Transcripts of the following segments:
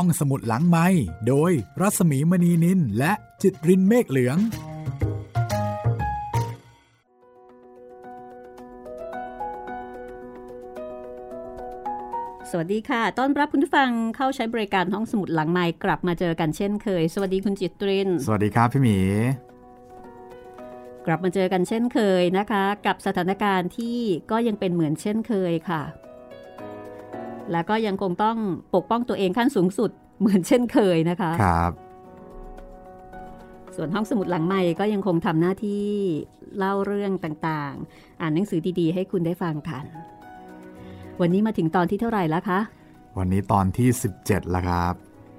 ห้องสมุดหลังไม้โดยรัสมีมณีนินและจิตรินเมฆเหลือง สวัสดีค่ะ ต้อนรับคุณผู้ฟังเข้าใช้บริการห้องสมุดหลังไม้กลับมาเจอกันเช่นเคย สวัสดีคุณจิตริน สวัสดีครับพี่หมีกลับมาเจอกันเช่นเคยนะคะ กับสถานการณ์ที่ก็ยังเป็นเหมือนเช่นเคยค่ะ แล้วก็ยังคงต้องปกป้องตัวเองขั้นสูงสุดเหมือนเช่นเคยนะคะครับส่วนห้องสมุดหลังใหม่ก็ยังคงทำหน้าที่เล่าเรื่องต่างๆ อ่านหนังสือดีๆ ให้คุณได้ฟังกัน วันนี้มาถึงตอนที่เท่าไหร่แล้วคะ วันนี้ตอนที่ 17แล้วครับ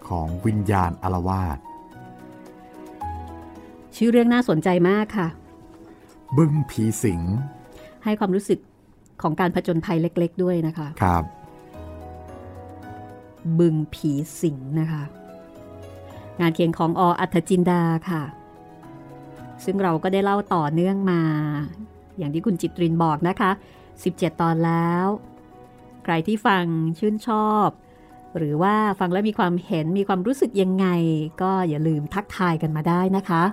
ของวิญญาณอารวาสชื่อเรื่องน่าสนใจมากค่ะ บึ้งผีสิง ให้ความรู้สึกของการผจญภัยเล็ก ๆ ด้วยนะคะ ครับ บึงผีสิงนะคะ งานเขียนของออัธจินดาค่ะ ซึ่งเราก็ได้เล่าต่อเนื่องมา อย่างที่คุณจิตรินบอกนะคะ 17 ตอนแล้ว ใครที่ฟังชื่นชอบ หรือว่าฟังแล้วมีความเห็นมีความรู้สึกยังไง ก็อย่าลืมทักทายกันมาได้นะคะ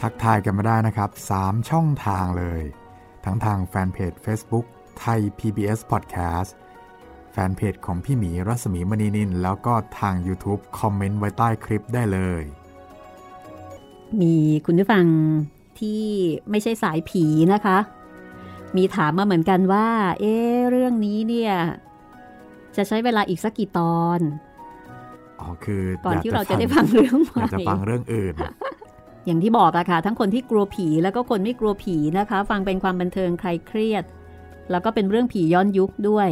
ทักทายกันมาได้นะครับ 3 ช่องทางเลย ทั้งทางแฟนเพจ Facebook ไทย PBS Podcast แฟนเพจของพี่หมีรัศมีมณีนิน แล้วก็ทาง YouTube คอมเมนต์ไว้ใต้คลิปได้เลย มีคุณผู้ฟังที่ไม่ใช่สายผีนะคะ มีถามมาเหมือนกันว่า เอ๊ะเรื่องนี้เนี่ย จะใช้เวลาอีกสักกี่ตอนอ๋อคือก่อนยกที่เราจะได้ฟังเรื่องใหอยาม่กจะฟังเรื่องอื่น อย่างที่บอกอะค่ะ ทั้งคนที่กลัวผีแล้วก็คนไม่กลัวผีนะคะ ฟังเป็นความบันเทิงใครเครียด แล้วก็เป็นเรื่องผีย้อนยุคด้วย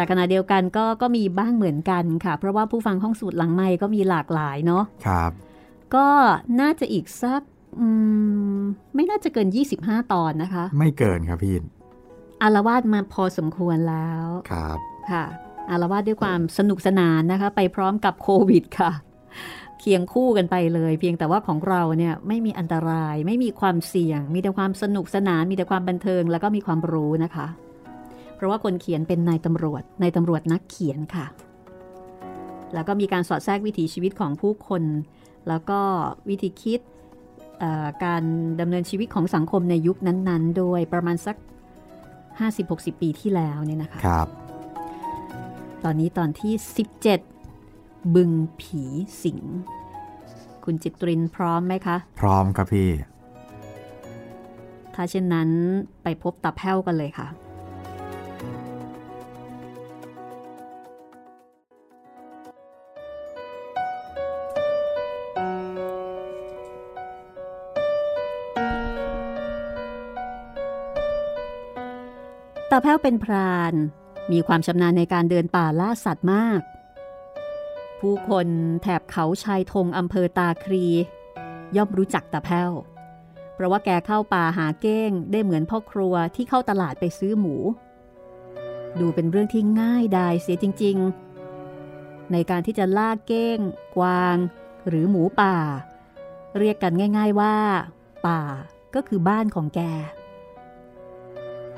แต่ขณะเดียวกันก็ก็มีบ้างเหมือนกันค่ะ เพราะว่าผู้ฟังห้องสูตรหลังไม่ก็มีหลากหลายเนาะครับ ก็น่าจะอีกสักอืมไม่น่าจะเกิน 25 ตอนนะคะ ไม่เกินครับพี่อารวาสมาพอสมควรแล้วครับค่ะอารวาสด้วยความสนุกสนานนะคะ ไปพร้อมกับโควิดค่ะ เคียงคู่กันไปเลย เพียงแต่ว่าของเราเนี่ยไม่มีอันตราย ไม่มีความเสี่ยง มีแต่ความสนุกสนาน มีแต่ความบันเทิงแล้วก็มีความรู้นะคะ เพราะว่าคนเขียนเป็นนายตำรวจนายตำรวจนักเขียนค่ะ แล้วก็มีการสอดแทรกวิถีชีวิตของผู้คน แล้วก็วิธีคิดเอ่อการดำเนินชีวิตของสังคมในยุคนั้นๆ โดยประมาณสัก 50-60 ปีที่แล้วเนี่ยนะคะครับ ตอนนี้ตอนที่ 17 บึงผีสิง คุณจิตรินพร้อมไหมคะ พร้อมครับพี่ ถ้าเช่นนั้นไปพบตาแพ้วกันเลยค่ะ ตาแพ้วเป็นพราน มีความชำนาญในการเดินป่าล่าสัตว์มาก ผู้คนแถบเขาชายธงอำเภอตาครี ย่อมรู้จักตาแพ้ว เพราะว่าแกเข้าป่าหาเก้งได้เหมือนพ่อครัวที่เข้าตลาดไปซื้อหมู ดูเป็นเรื่องที่ง่ายดายเสียจริง ๆ ในการที่จะล่าเก้ง กวาง หรือหมูป่า เรียกกันง่าย ๆว่า ป่าก็คือบ้านของแก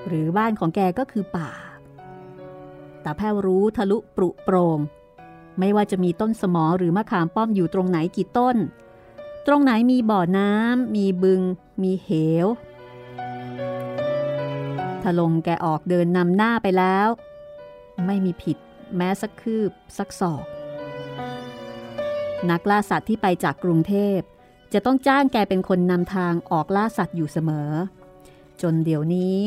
หรือบ้านของแกก็คือป่าตาแพ้วรู้ทะลุปรุโปรง ไม่ว่าจะมีต้นสมอหรือมะขามป้อมอยู่ตรงไหนกี่ต้น ตรงไหนมีบ่อน้ำมีบึง มีเหวถ้าลงแกออกเดินนำหน้าไปแล้ว ไม่มีผิดแม้สักคืบสักศอก นักล่าสัตว์ที่ไปจากกรุงเทพ จะต้องจ้างแกเป็นคนนำทางออกล่าสัตว์อยู่เสมอ จนเดี๋ยวนี้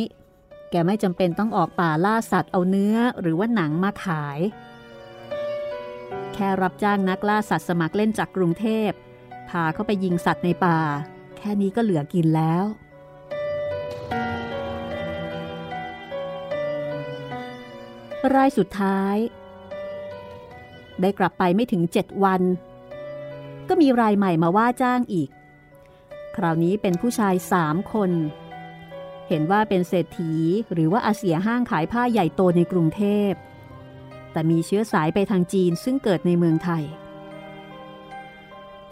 แกไม่จำเป็นต้องออกป่าล่าสัตว์เอาเนื้อหรือว่าหนังมาขาย แค่รับจ้างนักล่าสัตว์สมัครเล่นจากกรุงเทพ พาเข้าไปยิงสัตว์ในป่า แค่นี้ก็เหลือกินแล้ว รายสุดท้าย ได้กลับไปไม่ถึงเจ็ดวัน ก็มีรายใหม่มาว่าจ้างอีก คราวนี้เป็นผู้ชายสามคน เห็นว่าเป็นเศรษฐีหรือว่าอาเสียห้างขายผ้าใหญ่โตในกรุงเทพ แต่มีเชื้อสายไปทางจีนซึ่งเกิดในเมืองไทย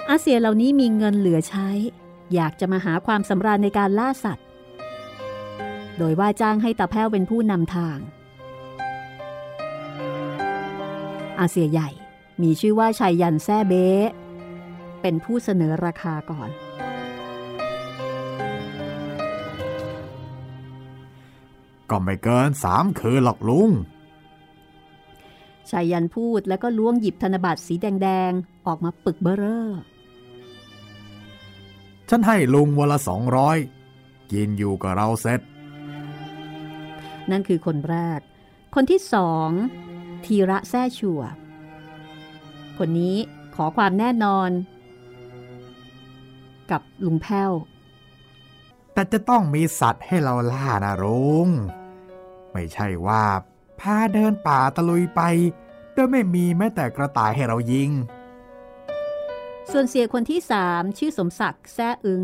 อาเซียเหล่านี้มีเงินเหลือใช้ อยากจะมาหาความสำราญในการล่าสัตว์ โดยว่าจ้างให้ตาแพ้วเป็นผู้นำทาง อาเซียใหญ่มีชื่อว่าชายยันแซ่เบ้เป็นผู้เสนอราคาก่อน ก็ไม่เกินสามคืนหรอกลุงชายยันพูดแล้วก็ล้วงหยิบธนบัตรสีแดงๆ ออกมาปึกเบ้อเร่อฉันให้ลุงวันละสองร้อยกินอยู่กับเราเสร็จ นั่นคือคนแรก คนที่สองธีระแซ่ชัว คนนี้ขอความแน่นอน กับลุงแพ้ว แต่จะต้องมีสัตว์ให้เราล่านะลุงไม่ใช่ว่าพาเดินป่าตะลุยไป โดยไม่มีแม้แต่กระต่ายให้เรายิง ส่วนเสียคนที่สามชื่อสมศักดิ์แซ่อึง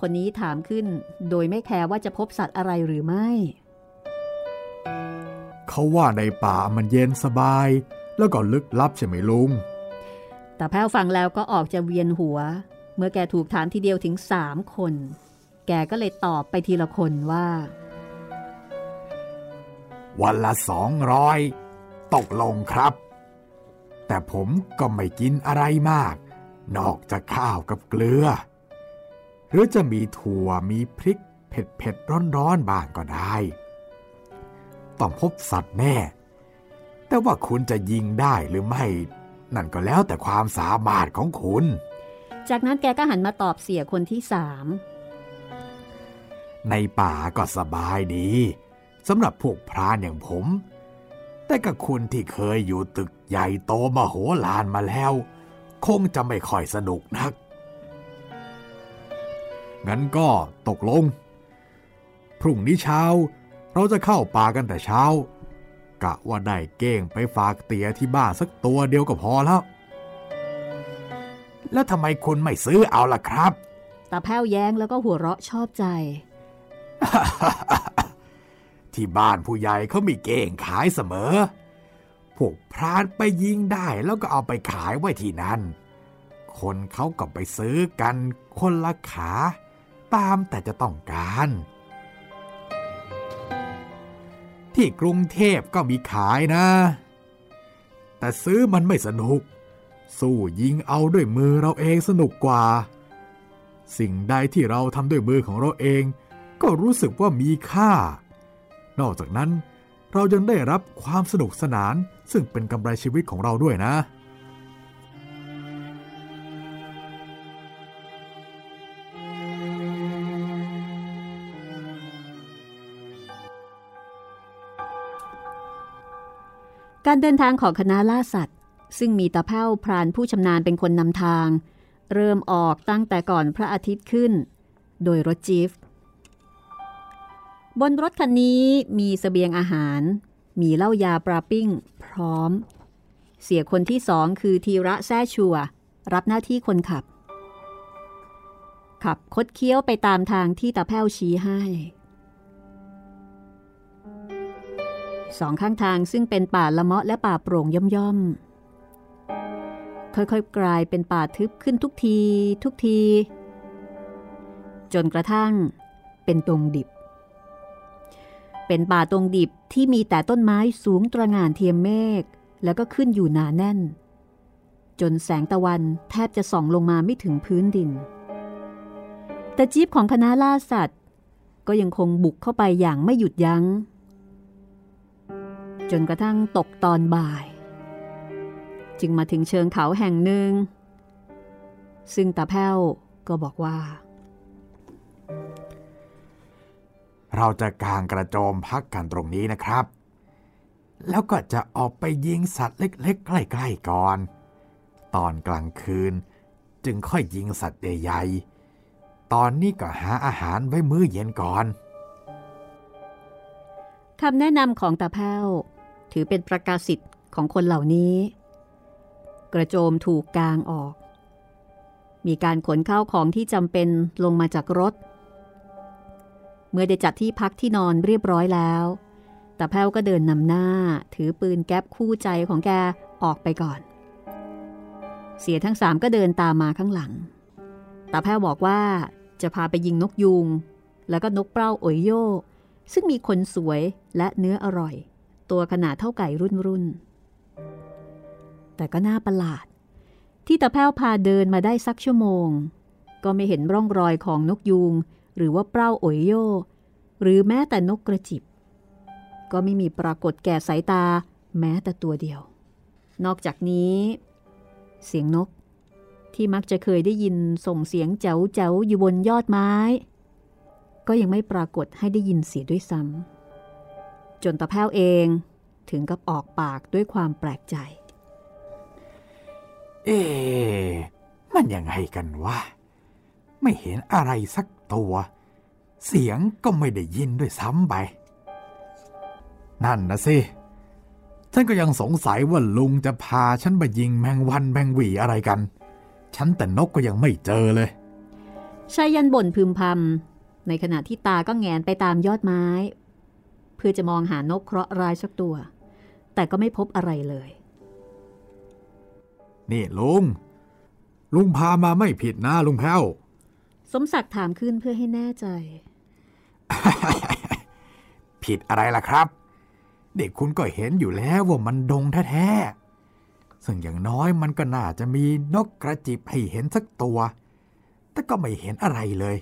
คนนี้ถามขึ้น โดยไม่แคร์ว่าจะพบสัตว์อะไรหรือไม่ เขาว่าในป่ามันเย็นสบาย แล้วก็ลึกลับใช่ไหมลุงแต่แพ้วฟังแล้วก็ออกจะเวียนหัว เมื่อแกถูกถามทีเดียวถึงสามคน แกก็เลยตอบไปทีละคนว่า วันละสองร้อยตกลงครับ แต่ผมก็ไม่กินอะไรมาก นอกจากข้าวกับเกลือ หรือจะมีถั่วมีพริกเผ็ดเผ็ดร้อนร้อนๆบ้างก็ได้ ต้องพบสัตว์แน่ แต่ว่าคุณจะยิงได้หรือไม่ นั่นก็แล้วแต่ความสามารถของคุณ จากนั้นแกก็หันมาตอบเสียคนที่สาม ในป่าก็สบายดีสำหรับพวกพรานอย่างผม แต่กับคุณที่เคยอยู่ตึกใหญ่โตมโหฬารมาแล้ว คงจะไม่ค่อยสนุกนัก งั้นก็ตกลง พรุ่งนี้เช้า เราจะเข้าป่ากันแต่เช้า กะว่าได้เก้งไปฝากเตียที่บ้านสักตัวเดียวก็พอแล้ว แล้วทำไมคุณไม่ซื้อเอาล่ะครับ ตาแพ้วแย้งแล้วก็หัวเราะชอบใจ ที่บ้านผู้ใหญ่เขามีเก่งขายเสมอ พวกพรานไปยิงได้แล้วก็เอาไปขายไว้ที่นั่น คนเขาก็ไปซื้อกันคนละขา ตามแต่จะต้องการ ที่กรุงเทพก็มีขายนะ แต่ซื้อมันไม่สนุก สู้ยิงเอาด้วยมือเราเองสนุกกว่า สิ่งใดที่เราทำด้วยมือของเราเอง ก็รู้สึกว่ามีค่า นอกจากนั้นเรายังได้รับความสนุกสนานซึ่งเป็นกำไรชีวิตของเราด้วยนะ การเดินทางของคณะล่าสัตว์ ซึ่งมีตาแพ้วพรานผู้ชำนาญเป็นคนนำทาง เริ่มออกตั้งแต่ก่อนพระอาทิตย์ขึ้น โดยรถจีฟ บนรถคันนี้มีสเสบียงอาหาร มีเหล้ายาปลาปิ้ง พร้อม เสียคนที่สองคือทีระแซ่ชัว รับหน้าที่คนขับ ขับคดเคี้ยวไปตามทางที่ตาแพ้วชี้ให้สองข้างทางซึ่งเป็นป่าละเมาะและป่าโปร่งย่อมๆ ค่อยๆ กลายเป็นป่าทึบขึ้นทุกทีทุกที จนกระทั่งเป็นตรงดิบ เป็นป่าตรงดิบที่มีแต่ต้นไม้สูงตระหง่านเทียมเมฆแล้วก็ขึ้นอยู่หนาแน่น จนแสงตะวันแทบจะส่องลงมาไม่ถึงพื้นดิน แต่จีบของคณะล่าสัตว์ ก็ยังคงบุกเข้าไปอย่างไม่หยุดยัง้ง จนกระทั่งตกตอนบ่าย จึงมาถึงเชิงเขาแห่งหนึ่ง ซึ่งตาแพ้วก็บอกว่า เราจะกางกระโจมพักกันตรงนี้นะครับ แล้วก็จะออกไปยิงสัตว์เล็กๆ ใกล้ๆก่อน ตอนกลางคืนจึงค่อยยิงสัตว์ใหญ่ๆ ตอนนี้ก็หาอาหารไว้มื้อเย็นก่อนคำแนะนำของตาแพ้ว ถือเป็นประกาศสิทธิ์ของคนเหล่านี้ กระโจมถูกกางออก มีการขนข้าวของที่จำเป็นลงมาจากรถ เมื่อได้จัดที่พักที่นอนเรียบร้อยแล้วตาแพ้วก็เดินนำหน้าถือปืนแก๊ปคู่ใจของแกออกไปก่อน เสียทั้งสามก็เดินตามมาข้างหลังตาแพ้วบอกว่าจะพาไปยิงนกยูงแล้วก็นกเปล้าโอยโย ซึ่งมีขนสวยและเนื้ออร่อย ตัวขนาดเท่าไก่รุ่นรุ่น แต่ก็น่าประหลาด ที่ตาแพ้วพาเดินมาได้สักชั่วโมง ก็ไม่เห็นร่องรอยของนกยูง หรือว่าเปร้าโอยโย หรือแม้แต่นกกระจิบ ก็ไม่มีปรากฏแก่สายตาแม้แต่ตัวเดียว นอกจากนี้ เสียงนกที่มักจะเคยได้ยินส่งเสียงเจ๋วเจ๋วอยู่บนยอดไม้ ก็ยังไม่ปรากฏให้ได้ยินเสียด้วยซ้ำจนตาแพ้วเองถึงกับออกปากด้วยความแปลกใจ เอ๊มันยังไงกันวะ ไม่เห็นอะไรสักตัว เสียงก็ไม่ได้ยินด้วยซ้ำไป นั่นนะสิ ฉันก็ยังสงสัยว่าลุงจะพาฉันไปยิงแมงวันแมงหวีอะไรกัน ฉันแต่นกก็ยังไม่เจอเลยชายันบ่นพึมพำในขณะที่ตาก็แงนไปตามยอดไม้ เพื่อจะมองหานกเคราะห์ร้ายสักตัว แต่ก็ไม่พบอะไรเลย นี่ลุง ลุงพามาไม่ผิดนะลุงแพ้ว สมศักดิ์ถามขึ้นเพื่อให้แน่ใจ ผิดอะไรล่ะครับ เด็กคุณก็เห็นอยู่แล้วว่ามันดงแท้ๆซึ่งอย่างน้อยมันก็น่าจะมีนกกระจิบให้เห็นสักตัว แต่ก็ไม่เห็นอะไรเลย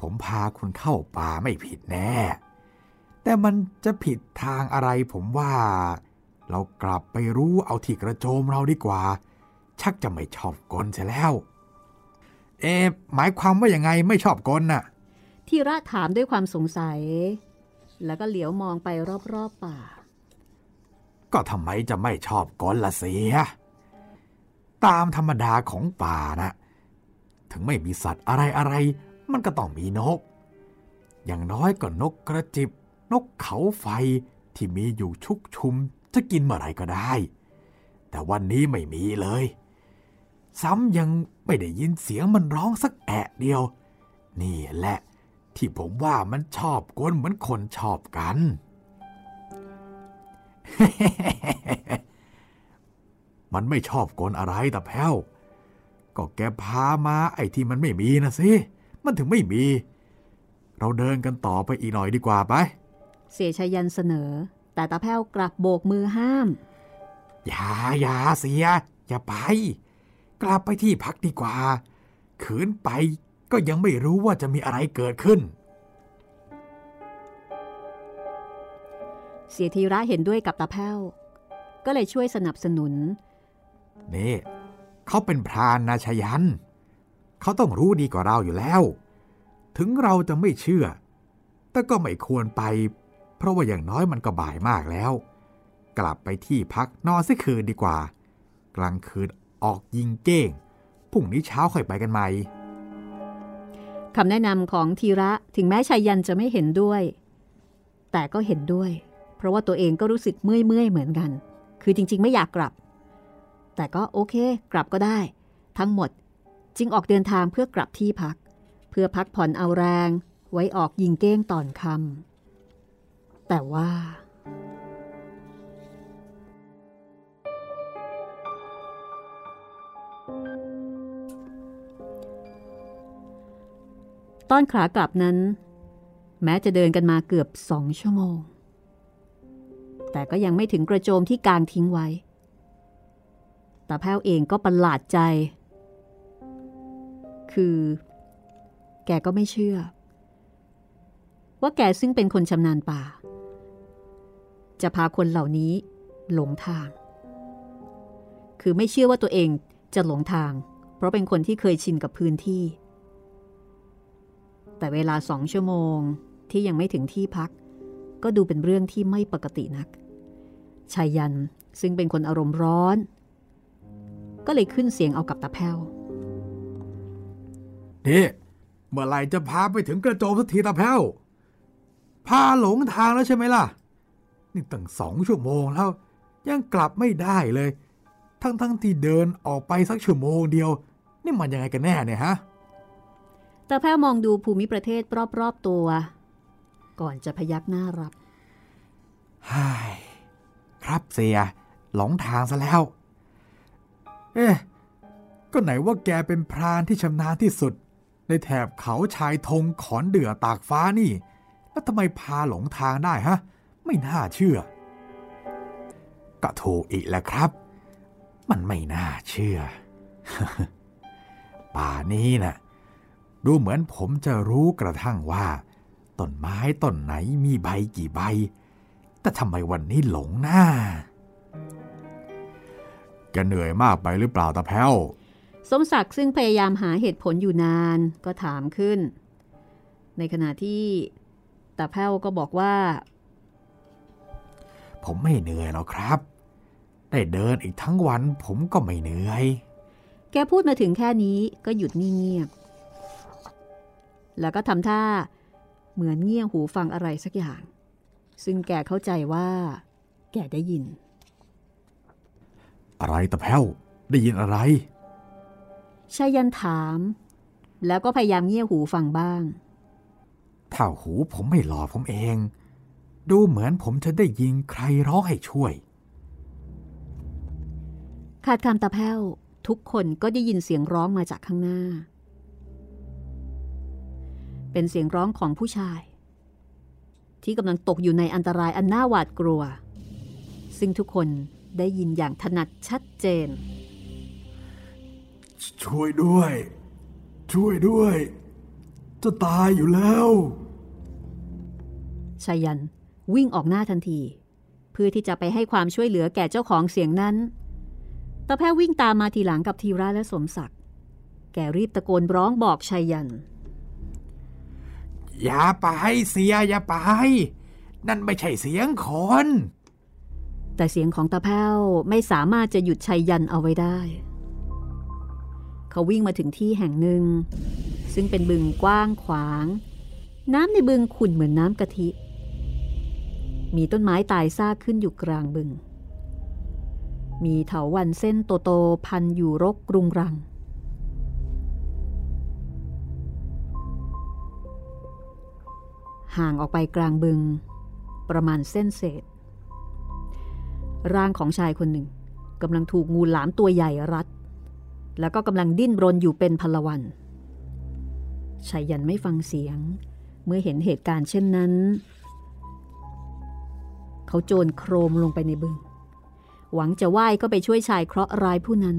ผมพาคุณเข้าป่าไม่ผิดแน่ แต่มันจะผิดทางอะไรผมว่า เรากลับไปรู้เอาที่กระโจมเราดีกว่า ชักจะไม่ชอบกลเสียแล้ว เอ๊ะหมายความว่ายังไงไม่ชอบกลน่ะ ทีระถามด้วยความสงสัย แล้วก็เหลียวมองไปรอบๆป่า ก็ทำไมจะไม่ชอบกลละเสีย ตามธรรมดาของป่านะ ถึงไม่มีสัตว์อะไรอะไร มันก็ต้องมีนก อย่างน้อยก็นกกระจิบ นกเขาไฟที่มีอยู่ชุกชุมจะกินเมื่อไหร่ก็ได้ แต่วันนี้ไม่มีเลย ซ้ำยังไม่ได้ยินเสียงมันร้องสักแอะเดียว นี่แหละที่ผมว่ามันชอบกลเหมือนคนชอบกัน มันไม่ชอบกลอะไรแต่แพ้ว ก็แกพามาไอ้ที่มันไม่มีนะสิ มันถึงไม่มี เราเดินกันต่อไปอีกหน่อยดีกว่าไป เสียชายันเสนอ แต่ตาแพ้วกลับโบกมือห้าม อย่าอย่าเสีย อย่าไป กลับไปที่พักดีกว่า ขืนไปก็ยังไม่รู้ว่าจะมีอะไรเกิดขึ้น เสียทีระเห็นด้วยกับตาแพ้ว ก็เลยช่วยสนับสนุน นี่เขาเป็นพรานนาชยัน เขาต้องรู้ดีกว่าเราอยู่แล้ว ถึงเราจะไม่เชื่อ แต่ก็ไม่ควรไป เพราะว่าอย่างน้อยมันก็บ่ายมากแล้ว กลับไปที่พักนอนสักคืนดีกว่า กลางคืน ออกยิงเก้งพรุ่งนี้เช้าค่อยไปกันใหม่คำแนะนำของทีระถึงแม้ชายันจะไม่เห็นด้วย แต่ก็เห็นด้วย เพราะว่าตัวเองก็รู้สึกเมื่อยเมื่อยเหมือนกัน คือจริง ๆ ไม่อยากกลับ แต่ก็โอเค กลับก็ได้ ทั้งหมดจึงออกเดินทางเพื่อกลับที่พัก เพื่อพักผ่อนเอาแรง ไว้ออกยิงเก้งตอนค่ำแต่ว่า ตอนขากลับนั้น แม้จะเดินกันมาเกือบสองชั่วโมง แต่ก็ยังไม่ถึงกระโจมที่กางทิ้งไว้ตาแพ้วเองก็ประหลาดใจ คือ แกก็ไม่เชื่อ ว่าแกซึ่งเป็นคนชำนาญป่า จะพาคนเหล่านี้หลงทาง คือไม่เชื่อว่าตัวเองจะหลงทาง เพราะเป็นคนที่เคยชินกับพื้นที่ แต่เวลาสองชั่วโมงที่ยังไม่ถึงที่พัก ก็ดูเป็นเรื่องที่ไม่ปกตินักชายันซึ่งเป็นคนอารมณ์ร้อน ก็เลยขึ้นเสียงเอากับตาแพ้วนี่เมื่อไหร่จะพาไปถึงกระโจมสักทีตาแพ้วพาหลงทางแล้วใช่ไหมล่ะ นี่ตั้งสองชั่วโมงแล้ว ยังกลับไม่ได้เลย ทั้งๆทที่เดินออกไปสักชั่วโมงเดียว นี่มันยังไงกันแน่เนี่ยฮะ แตาแพ้มองดูภูมิประเทศรอบๆตัว ก่อนจะพยักหน้ารับฮ่ายครับเสีย หลงทางซะแล้ว เอ๊ะ ก็ไหนว่าแกเป็นพรานที่ชำนาญที่สุด ในแถบเขาชายธงขอนเดือตากฟ้านี่ แล้วทำไมพาหลงทางได้ฮะ ไม่น่าเชื่อ ก็ถูกอีกแหละครับ มันไม่น่าเชื่อ ป่านี้นะ่ะ ดูเหมือนผมจะรู้กระทั่งว่าต้นไม้ต้นไหนมีใบกี่ใบ แต่ทำไมวันนี้หลงหน้าแกเหนื่อยมากไปหรือเปล่าตาแพ้ว สมศักดิ์ซึ่งพยายามหาเหตุผลอยู่นานก็ถามขึ้น ในขณะที่ตาแพ้วก็บอกว่า ผมไม่เหนื่อยหรอกครับ ได้เดินอีกทั้งวันผมก็ไม่เหนื่อย แกพูดมาถึงแค่นี้ก็หยุดนิ่งเงียบ แล้วก็ทำท่าเหมือนเงี่ยหูฟังอะไรสักอย่าง ซึ่งแกเข้าใจว่า แกได้ยิน อะไรตะแพ้วได้ยินอะไรชายันถาม แล้วก็พยายามเงี่ยหูฟังบ้าง ถ้าหูผมไม่หลอผมเอง ดูเหมือนผมจะได้ยินใครร้องให้ช่วย ขาดคำตาแพ้วทุกคนก็ได้ยินเสียงร้องมาจากข้างหน้า เป็นเสียงร้องของผู้ชาย ที่กำลังตกอยู่ในอันตรายอันน่าหวาดกลัว ซึ่งทุกคนได้ยินอย่างถนัดชัดเจน ช่วยด้วย ช่วยด้วย จะตายอยู่แล้วชายันวิ่งออกหน้าทันที เพื่อที่จะไปให้ความช่วยเหลือแก่เจ้าของเสียงนั้นตาแพ้ววิ่งตามมาทีหลังกับทีระและสมศักดิ์ แกรีบตะโกนร้องบอกชายัน อย่าไปเสียอย่าไป นั่นไม่ใช่เสียงคน แต่เสียงของตาแพ้วไม่สามารถจะหยุดชัยยันเอาไว้ได้ เขาวิ่งมาถึงที่แห่งหนึ่ง ซึ่งเป็นบึงกว้างขวาง น้ำในบึงขุ่นเหมือนน้ำกะทิ มีต้นไม้ตายซากขึ้นอยู่กลางบึง มีเถาวันเส้นโตๆพันอยู่รกรุงรัง ห่างออกไปกลางบึง ประมาณเส้นเศษ ร่างของชายคนหนึ่งกำลังถูกงูหลามตัวใหญ่รัด แล้วก็กำลังดิ้นรนอยู่เป็นพลวันชายยันไม่ฟังเสียง เมื่อเห็นเหตุการณ์เช่นนั้น เขาโจรโครมลงไปในบึง หวังจะว่ายก็ไปช่วยชายเคราะห์ร้ายผู้นั้น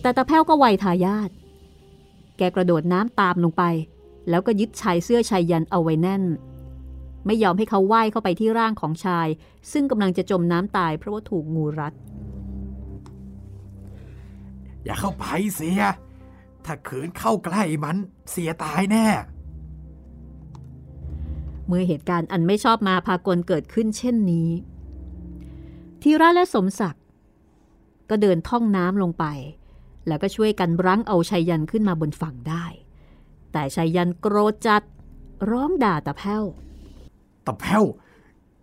แต่ตาแพ้วก็ไวทายาทแกกระโดดน้ำตามลงไป แล้วก็ยึดชายเสื้อชายยันเอาไว้แน่น ไม่ยอมให้เขาว่ายเข้าไปที่ร่างของชาย ซึ่งกำลังจะจมน้ำตายเพราะว่าถูกงูรัด อย่าเข้าไปเสีย ถ้าขืนเข้าใกล้มันเสียตายแน่ เมื่อเหตุการณ์อันไม่ชอบมาพากลเกิดขึ้นเช่นนี้ ทีระและสมศักดิ์ก็เดินท่องน้ำลงไป แล้วก็ช่วยกันรั้งเอาชัยยันขึ้นมาบนฝั่งได้ แต่ชัยยันโกรธจัด ร้องด่าตะแพ้วตะแพ้ว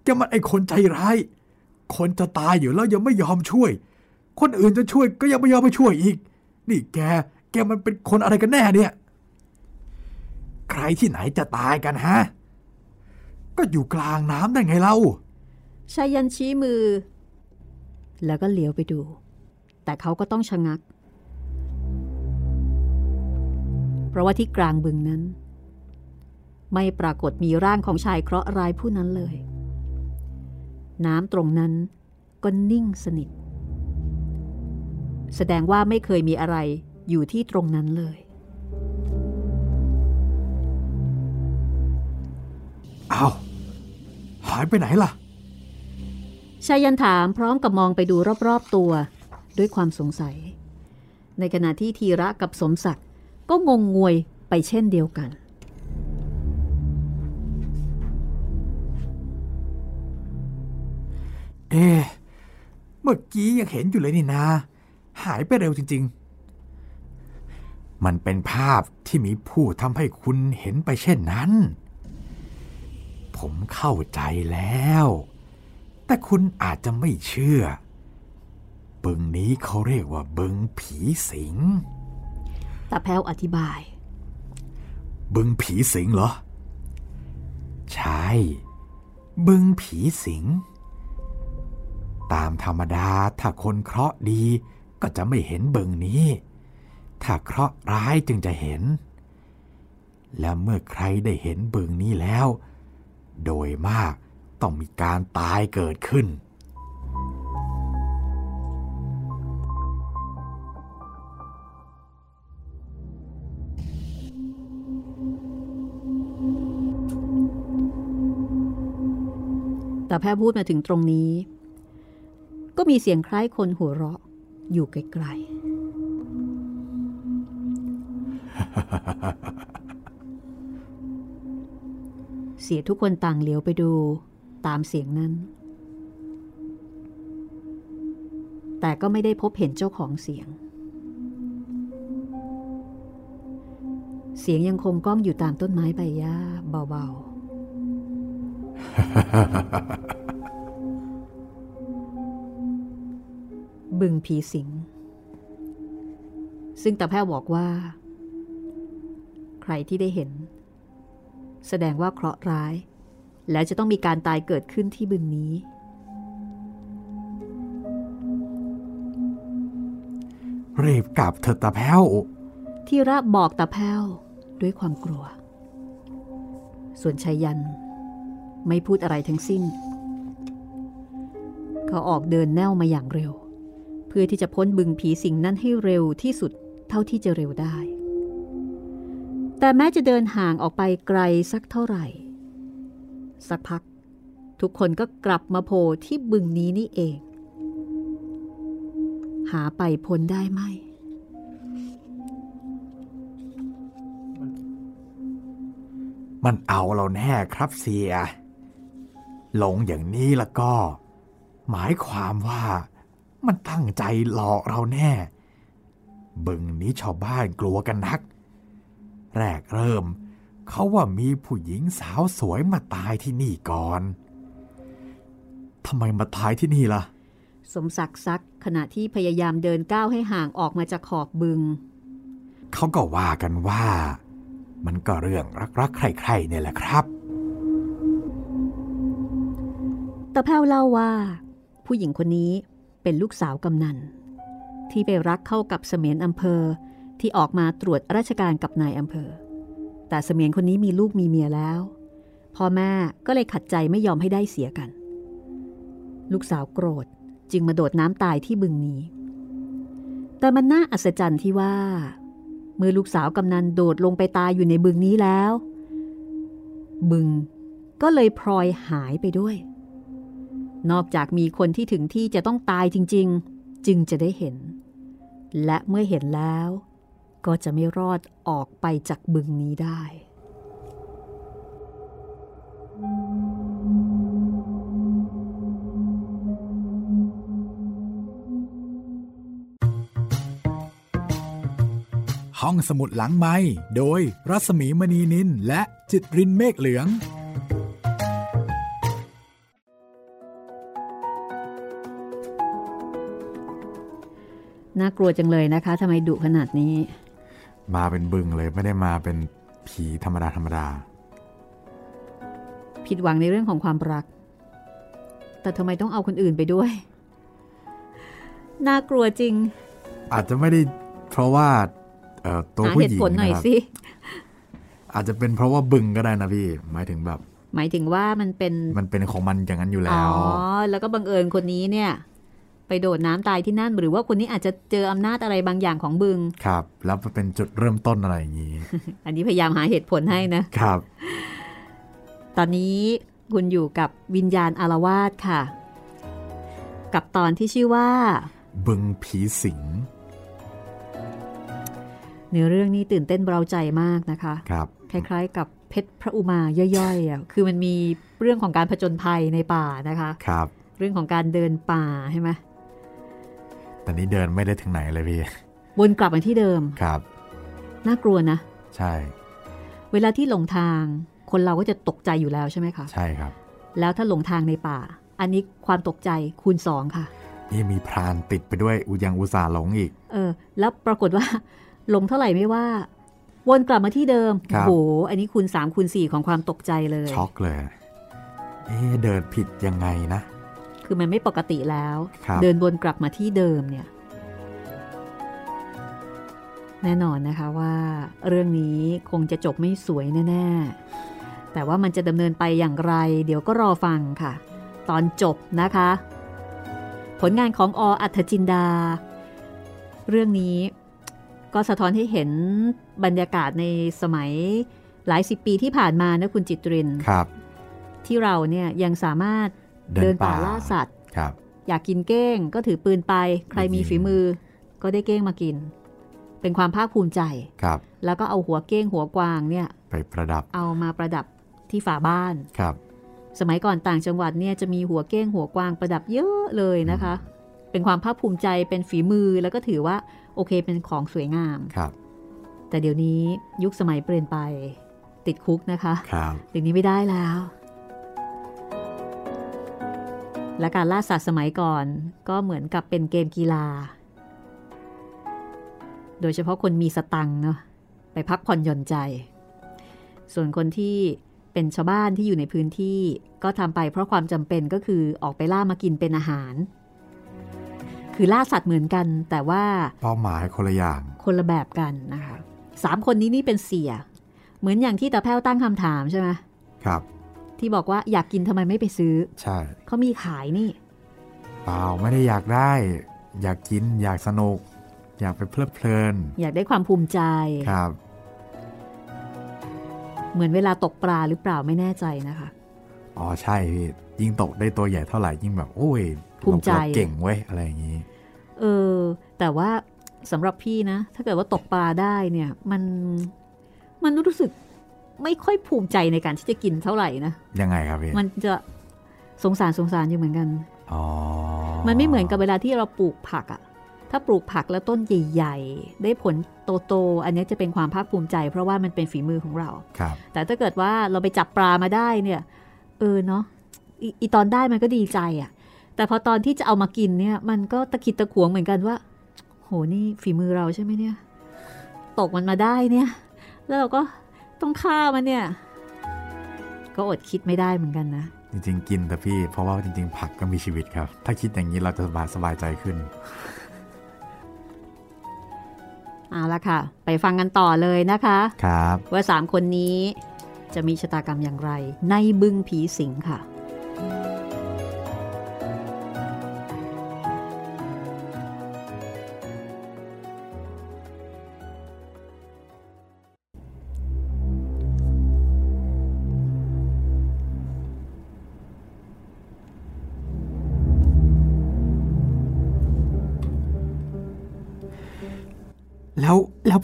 แกมันไอคนใจร้าย คนจะตายอยู่แล้วยังไม่ยอมช่วย คนอื่นจะช่วยก็ยังไม่ยอมไปช่วยอีก นี่แก แกมันเป็นคนอะไรกันแน่เนี่ย ใครที่ไหนจะตายกันฮะ ก็อยู่กลางน้ำได้ไงเล่าชายันชี้มือ แล้วก็เหลียวไปดู แต่เขาก็ต้องชะงัก เพราะว่าที่กลางบึงนั้น ไม่ปรากฏมีร่างของชายเคราะห์ร้ายผู้นั้นเลย น้ำตรงนั้นก็นิ่งสนิท แสดงว่าไม่เคยมีอะไรอยู่ที่ตรงนั้นเลย เอาวหายไปไหนล่ะชายันถามพร้อมกับมองไปดูรอบๆตัว ด้วยความสงสัย ในขณะที่ทีระกับสมศักดิ์ ก็งงงวยไปเช่นเดียวกัน เอ๊ะเมื่อกี้ยังเห็นอยู่เลยนี่นา หายไปเร็วจริง ๆ มันเป็นภาพที่มีผู้ทำให้คุณเห็นไปเช่นนั้น ผมเข้าใจแล้ว แต่คุณอาจจะไม่เชื่อ บึงนี้เขาเรียกว่าบึงผีสิง ตาแพ้วอธิบาย บึงผีสิงเหรอ ใช่ บึงผีสิง ตามธรรมดาถ้าคนเคราะห์ดีก็จะไม่เห็นบึงนี้ ถ้าเคราะห์ร้ายจึงจะเห็น และเมื่อใครได้เห็นบึงนี้แล้ว โดยมากต้องมีการตายเกิดขึ้น แต่แพทย์พูดมาถึงตรงนี้ ก็มีเสียงคล้ายคนหัวเราะ อยู่ไกลๆ เสียทุกคนต่างเหลียวไปดูตามเสียงนั้น แต่ก็ไม่ได้พบเห็นเจ้าของเสียง เสียงยังคงก้องอยู่ตามต้นไม้ใบหญ้าเบาๆ บึงผีสิง ซึ่งตาแพ้วบอกว่า ใครที่ได้เห็น แสดงว่าเคราะห์ร้าย แล้วจะต้องมีการตายเกิดขึ้นที่บึงนี้ รีบกลับเถอะตาแพ้ว ที่ระบอกตาแพ้วด้วยความกลัว ส่วนชายยัน ไม่พูดอะไรทั้งสิ้น เขาออกเดินแน่วมาอย่างเร็ว เพื่อที่จะพ้นบึงผีสิงนั้นให้เร็วที่สุดเท่าที่จะเร็วได้ แต่แม้จะเดินห่างออกไปไกลสักเท่าไหร่ สักพัก ทุกคนก็กลับมาโผล่ที่บึงนี้นี่เอง หาไปพ้นได้ไหมมันเอาเราแน่ครับเสีย หลงอย่างนี้แล้วก็ หมายความว่ามันตั้งใจหลอกเราแน่ บึงนี้ชาวบ้านกลัวกันนัก แรกเริ่มเขาว่ามีผู้หญิงสาวสวยมาตายที่นี่ก่อนทำไมมาตายที่นี่ล่ะ สมศักดิ์ซักขณะที่พยายามเดินก้าวให้ห่างออกมาจากขอบบึง เขาก็ว่ากันว่า มันก็เรื่องรักๆใครๆเนี่ยแหละครับ ตะแพ้วเล่าว่า ผู้หญิงคนนี้เป็นลูกสาวกำนัน ที่ไปรักเข้ากับเสมียนอำเภอที่ออกมาตรวจราชการกับนายอำเภอ แต่เสมียนคนนี้มีลูกมีเมียแล้วพ่อแม่ก็เลยขัดใจไม่ยอมให้ได้เสียกัน ลูกสาวโกรธจึงมาโดดน้ำตายที่บึงนี้ แต่มันน่าอัศจรรย์ที่ว่าเมื่อลูกสาวกำนันโดดลงไปตายอยู่ในบึงนี้แล้ว บึงก็เลยพลอยหายไปด้วย นอกจากมีคนที่ถึงที่จะต้องตายจริง ๆ จึงจะได้เห็น และเมื่อเห็นแล้ว ก็จะไม่รอดออกไปจากบึงนี้ได้ ห้องสมุดหลังไม้โดยรัสมีมณีนินและจิตรินเมฆเหลือง น่ากลัวจังเลยนะคะทำไมดุขนาดนี้ มาเป็นบึงเลยไม่ได้มาเป็นผีธรรมดาธรรมดา ผิดหวังในเรื่องของความรัก แต่ทำไมต้องเอาคนอื่นไปด้วย น่ากลัวจริง อาจจะไม่ได้เพราะว่าเอ่อตัวหาผู้เหหตุญิงผลหน่อยนะครับสิอาจจะเป็นเพราะว่าบึงก็ได้นะพี่ หมายถึงแบบ หมายถึงว่ามันเป็นมันเป็นของมันอย่างนั้นอยู่อ๋แล้อวแล้วก็บังเอิญคนนี้เนี่ย ไปโดดน้ำตายที่นั่น หรือว่าคนนี้อาจจะเจออำนาจอะไรบางอย่างของบึง ครับ แล้วเป็นจุดเริ่มต้นอะไรอย่างนี้ อันนี้พยายามหาเหตุผลให้นะครับ ตอนนี้คุณอยู่กับวิญญาณอารวาสค่ะ กับตอนที่ชื่อว่า บึงผีสิงเนื้อเรื่องนี้ตื่นเต้นเร้าใจมากนะคะครับคล้ายๆ กับเพชรพระอุมาย่อยๆอะคือมันมีเรื่องของการผจญภัยในป่านะคะ ครับ เรื่องของการเดินป่าใช่ไหม แต่นี้เดินไม่ได้ถึงไหนเลยพี่ วนกลับมาที่เดิม ครับ น่ากลัวนะ ใช่ เวลาที่หลงทาง คนเราก็จะตกใจอยู่แล้วใช่ไหมคะ ใช่ครับ แล้วถ้าหลงทางในป่า อันนี้ความตกใจคูณสองค่ะ นี่มีพรานติดไปด้วยอุยังอุตสาห์หลงอีก เออ แล้วปรากฏว่าหลงเท่าไหร่ไม่ว่า วนกลับมาที่เดิมครับโอ้โห อันนี้คูณสามคูณสี่ของความตกใจเลย ช็อกเลย เอ๊ะเดินผิดยังไงนะ คือมันไม่ปกติแล้วครับเดินวนกลับมาที่เดิมเนี่ย แน่นอนนะคะว่าเรื่องนี้คงจะจบไม่สวยแน่ ๆ แต่ว่ามันจะดำเนินไปอย่างไร เดี๋ยวก็รอฟังค่ะ ตอนจบนะคะ ผลงานของออัธจินดา เรื่องนี้ก็สะท้อนให้เห็นบรรยากาศในสมัยหลายสิบปีที่ผ่านมานะคุณจิตรินครับ ที่เราเนี่ยยังสามารถ เดินเดินป่าป่าล่าสัตว์ครับอยากกินเก้งก็ถือปืนไป ใครมีไปกินฝีมือก็ได้เก้งมากิน เป็นความภาคภูมิใจครับ แล้วก็เอาหัวเก้งหัวกวางเนี่ย ไปประดับ เอามาประดับที่ฝาบ้านครับ สมัยก่อนต่างจังหวัดเนี่ยจะมีหัวเก้งหัวกวางประดับเยอะเลยนะคะ เป็นความภาคภูมิใจเป็นฝีมือแล้วก็ถือว่าโอเคเป็นของสวยงามครับ แต่เดี๋ยวนี้ยุคสมัยเปลี่ยนไป ติดคุกนะคะครับเดี๋ยวนี้ไม่ได้แล้ว และการล่าสัตว์สมัยก่อนก็เหมือนกับเป็นเกมกีฬา โดยเฉพาะคนมีสตังค์เนาะไปพักผ่อนหย่อนใจ ส่วนคนที่เป็นชาวบ้านที่อยู่ในพื้นที่ก็ทำไปเพราะความจำเป็นก็คือออกไปล่ามากินเป็นอาหาร คือล่าสัตว์เหมือนกัน แต่ว่าเป้าหมายคนละอย่าง คนละแบบกันนะคะสามคนนี้นี่เป็นเสีย เหมือนอย่างที่ตาแพ้วตั้งคำถามใช่ไหมครับ ที่บอกว่าอยากกินทำไมไม่ไปซื้อ ใช่เขามีขายนี่ เปล่าไม่ได้อยากได้ อยากกินอยากสนุก อยากไปเพลิดเพลิน อยากได้ความภูมิใจครับ เหมือนเวลาตกปลาหรือเปล่าไม่แน่ใจนะคะอ๋อใช่พี่ยิ่งตกได้ตัวใหญ่เท่าไหร่ยิ่งแบบโอ้ยภูมิใจเราเก่งเว้ยอะไรอย่างนี้ เออ แต่ว่าสำหรับพี่นะ ถ้าเกิดว่าตกปลาได้เนี่ย มันมันรู้สึก ไม่ค่อยภูมิใจในการที่จะกินเท่าไหร่นะยังไงครับพี่มันจะสงสารสงสารอยู่เหมือนกันอ๋อมันไม่เหมือนกับเวลาที่เราปลูกผักอะถ้าปลูกผักแล้วต้นใหญ่ ๆ ได้ผลโตๆอันนี้จะเป็นความภาคภูมิใจ เพราะว่ามันเป็นฝีมือของเราครับ แต่ถ้าเกิดว่าเราไปจับปลามาได้เนี่ย เออเนาะออีตอนได้มันก็ดีใจอะ่ะ แต่พอตอนที่จะเอามากินเนี่ย มันก็ตะขิดตะขวงเหมือนกันว่า โหนี่ฝีมือเราใช่ไหมเนี่ย ตกมันมาได้เนี่ย แล้วเราก็ ต้องฆ่ามันเนี่ย ก็อดคิดไม่ได้เหมือนกันนะ จริงๆ กินแต่พี่ เพราะว่าจริง ๆ ผักก็มีชีวิตครับ ถ้าคิดอย่างนี้เราจะสบายสบายใจขึ้น เอาละค่ะ ไปฟังกันต่อเลยนะคะ ครับ ว่าสามคนนี้จะมีชะตากรรมอย่างไร ในบึงผีสิงค่ะ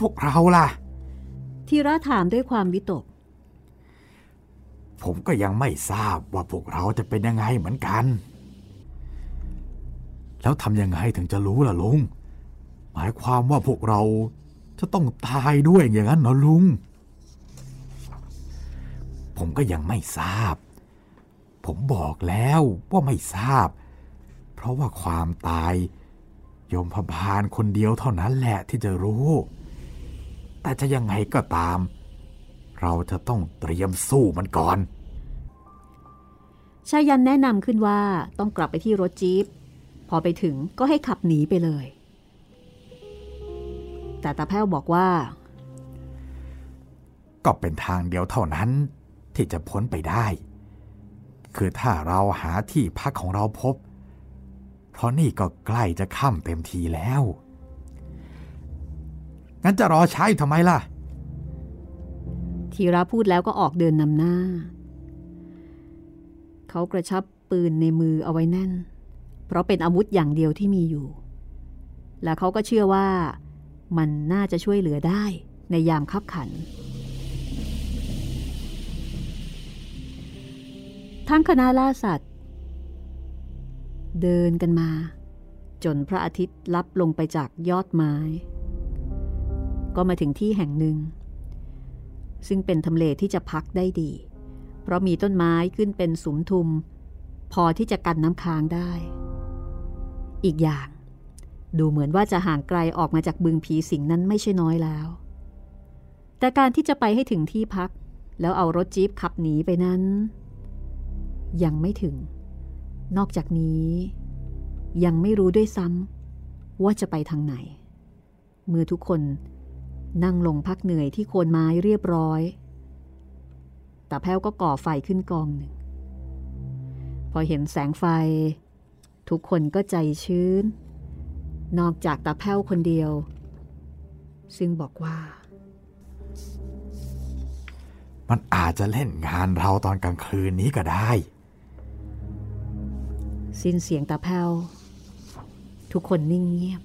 พวกเราล่ะ ทีระถามด้วยความวิตก ผมก็ยังไม่ทราบว่าพวกเราจะเป็นยังไงเหมือนกัน แล้วทำยังไงถึงจะรู้ล่ะลุง หมายความว่าพวกเราจะต้องตายด้วยอย่างนั้นเหรอลุง ผมก็ยังไม่ทราบ ผมบอกแล้วว่าไม่ทราบ เพราะว่าความตายโยมพบาลคนเดียวเท่านั้นแหละที่จะรู้ แต่จะยังไงก็ตาม เราจะต้องเตรียมสู้มันก่อนชายันแนะนำขึ้นว่าต้องกลับไปที่รถจี๊ปพอไปถึงก็ให้ขับหนีไปเลย แต่ตาแพ้วบอกว่า ก็เป็นทางเดียวเท่านั้นที่จะพ้นไปได้ คือถ้าเราหาที่พักของเราพบ เพราะนี่ก็ใกล้จะค่ำเต็มทีแล้ว งั้นจะรอใช้ทำไมล่ะ ทีระพูดแล้วก็ออกเดินนำหน้า เขากระชับปืนในมือเอาไว้แน่น เพราะเป็นอาวุธอย่างเดียวที่มีอยู่ และเขาก็เชื่อว่า มันน่าจะช่วยเหลือได้ในยามคับขัน ทั้งคณะล่าสัตว์ เดินกันมา จนพระอาทิตย์ลับลงไปจากยอดไม้ ก็มาถึงที่แห่งหนึ่ง ซึ่งเป็นทำเลที่จะพักได้ดี เพราะมีต้นไม้ขึ้นเป็นสุมทุม พอที่จะกันน้ำค้างได้ อีกอย่าง ดูเหมือนว่าจะห่างไกลออกมาจากบึงผีสิงนั้นไม่ใช่น้อยแล้ว แต่การที่จะไปให้ถึงที่พัก แล้วเอารถจี๊ปขับหนีไปนั้น ยังไม่ถึง นอกจากนี้ ยังไม่รู้ด้วยซ้ำว่าจะไปทางไหนเมื่อทุกคน นั่งลงพักเหนื่อยที่โคนไม้เรียบร้อยแต่แพ้วก็ก่อไฟขึ้นกองหนึ่ง พอเห็นแสงไฟ ทุกคนก็ใจชื้น นอกจากตาแพ้วคนเดียว ซึ่งบอกว่า มันอาจจะเล่นงานเราตอนกลางคืนนี้ก็ได้ สิ้นเสียงตาแพ้ว ทุกคนนิ่งเงียบ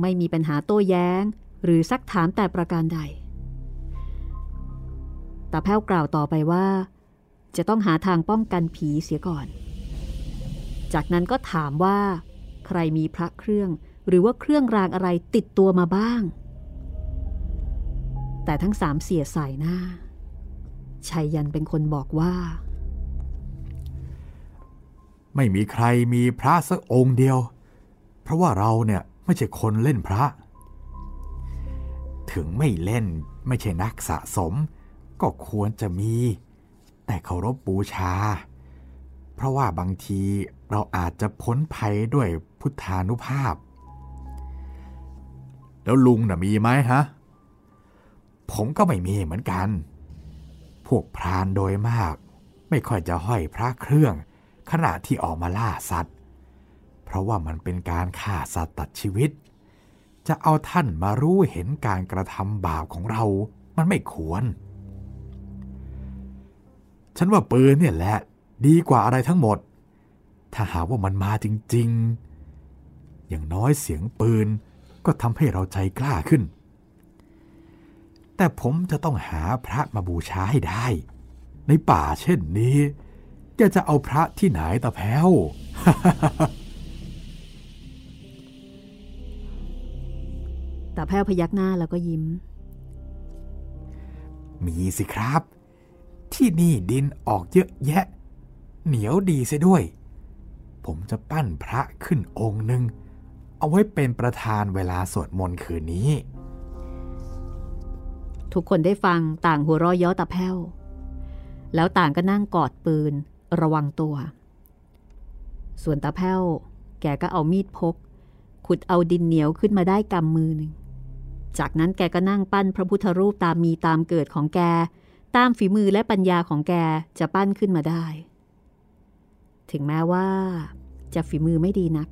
ไม่มีปัญหาโต้แย้ง หรือซักถามแต่ประการใดตาแพ้วกล่าวต่อไปว่า จะต้องหาทางป้องกันผีเสียก่อน จากนั้นก็ถามว่า ใครมีพระเครื่องหรือว่าเครื่องรางอะไรติดตัวมาบ้าง แต่ทั้งสามเสียสายหน้าชัยยันเป็นคนบอกว่า ไม่มีใครมีพระสักองค์เดียว เพราะว่าเราเนี่ยไม่ใช่คนเล่นพระ ถึงไม่เล่นไม่ใช่นักสะสม ก็ควรจะมี แต่เคารพบูชา เพราะว่าบางทีเราอาจจะพ้นภัยด้วยพุทธานุภาพ แล้วลุงน่ะมีไหมฮะ ผมก็ไม่มีเหมือนกัน พวกพรานโดยมาก ไม่ค่อยจะห้อยพระเครื่อง ขณะที่ออกมาล่าสัตว์ เพราะว่ามันเป็นการฆ่าสัตว์ตัดชีวิต จะเอาท่านมารู้เห็นการกระทำบาปของเรา มันไม่ควร ฉันว่าปืนเนี่ยแหละดีกว่าอะไรทั้งหมด ถ้าหาว่ามันมาจริง ๆ อย่างน้อยเสียงปืนก็ทำให้เราใจกล้าขึ้น แต่ผมจะต้องหาพระมาบูชาให้ได้ ในป่าเช่นนี้แกจะเอาพระที่ไหนตะแพ้ว ตาแพ้วพยักหน้าแล้วก็ยิ้ม มีสิครับ ที่นี่ดินออกเยอะแยะ เหนียวดีเสียด้วย ผมจะปั้นพระขึ้นองค์หนึ่ง เอาไว้เป็นประธานเวลาสวดมนต์คืนนี้ ทุกคนได้ฟังต่างหัวเราะเย้อตาแพ้ว แล้วต่างก็นั่งกอดปืนระวังตัว ส่วนตาแพ้วแกก็เอามีดพก ขุดเอาดินเหนียวขึ้นมาได้กำมือหนึ่ง จากนั้นแกก็นั่งปั้นพระพุทธรูปตามมีตามเกิดของแก ตามฝีมือและปัญญาของแกจะปั้นขึ้นมาได้ ถึงแม้ว่า จะฝีมือไม่ดีนัก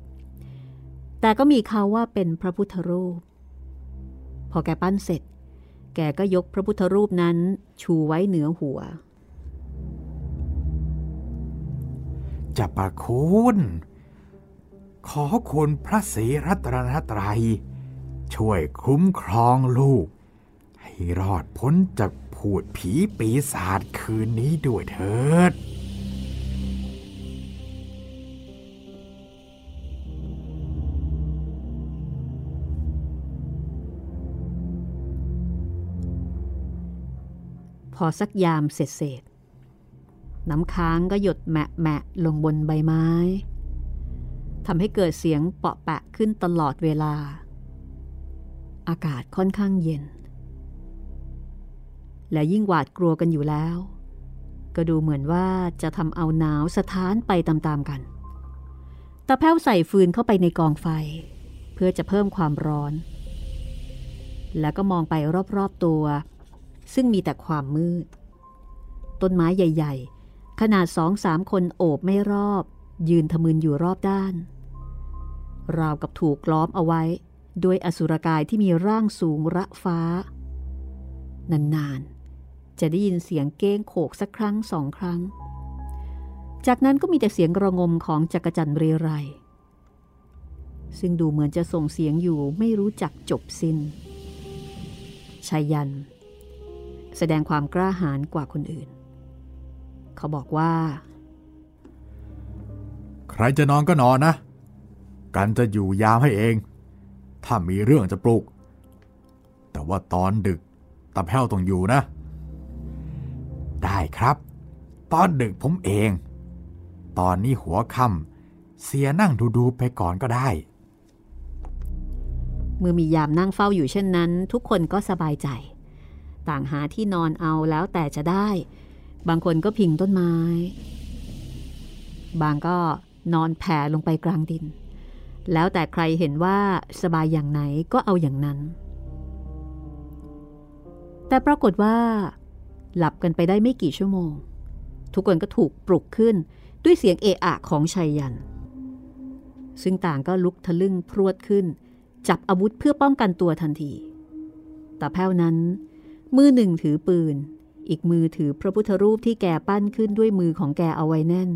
แต่ก็มีเขาว่าเป็นพระพุทธรูป พอแกปั้นเสร็จ แกก็ยกพระพุทธรูปนั้นชูไว้เหนือหัวจะประคุณ ขอคุณพระศรีรัตนตรัย ช่วยคุ้มครองลูก ให้รอดพ้นจากผูดผีปีศาจคืนนี้ด้วยเถิดพอสักยามเสร็จเสร็จน้ำค้างก็หยดแมะแมะลงบนใบไม้ทำให้เกิดเสียงเปาะแปะขึ้นตลอดเวลา อากาศค่อนข้างเย็น และยิ่งหวาดกลัวกันอยู่แล้ว ก็ดูเหมือนว่าจะทำเอาหนาวสะท้านไปตามๆกันตาแพ้วใส่ฟืนเข้าไปในกองไฟ เพื่อจะเพิ่มความร้อน แล้วก็มองไปรอบๆตัว ซึ่งมีแต่ความมืด ต้นไม้ใหญ่ ๆ ขนาดสองสามคนโอบไม่รอบ ยืนทะมึนอยู่รอบด้าน ราวกับถูกล้อมเอาไว้ ด้วยอสุรกายที่มีร่างสูงระฟ้า นานๆ จะได้ยินเสียงเก้งโขกสักครั้งสองครั้ง จากนั้นก็มีแต่เสียงระงมของจักรจันเรไรซึ่งดูเหมือนจะส่งเสียงอยู่ไม่รู้จักจบสิน้นชายัน แสดงความกล้าหาญกว่าคนอื่น เขาบอกว่า ใครจะนอนก็นอนนะ กันจะอยู่ยามให้เอง ถ้ามีเรื่องจะปลุก แต่ว่าตอนดึกตาแพ้วต้องอยู่นะ ได้ครับ ตอนดึกผมเอง ตอนนี้หัวค่ำเสียนั่งดูๆไปก่อนก็ได้ เมื่อมียามนั่งเฝ้าอยู่เช่นนั้น ทุกคนก็สบายใจ ต่างหาที่นอนเอาแล้วแต่จะได้ บางคนก็พิงต้นไม้ บางก็นอนแผ่ลงไปกลางดิน แล้วแต่ใครเห็นว่าสบายอย่างไหนก็เอาอย่างนั้น แต่ปรากฏว่า หลับกันไปได้ไม่กี่ชั่วโมง ทุกคนก็ถูกปลุกขึ้นด้วยเสียงเอะอะของชัยยัน ซึ่งต่างก็ลุกทะลึ่งพรวดขึ้น จับอาวุธเพื่อป้องกันตัวทันที แต่แพ้วนั้น มือหนึ่งถือปืน อีกมือถือพระพุทธรูปที่แกปั้นขึ้นด้วยมือของแกเอาไว้แน่น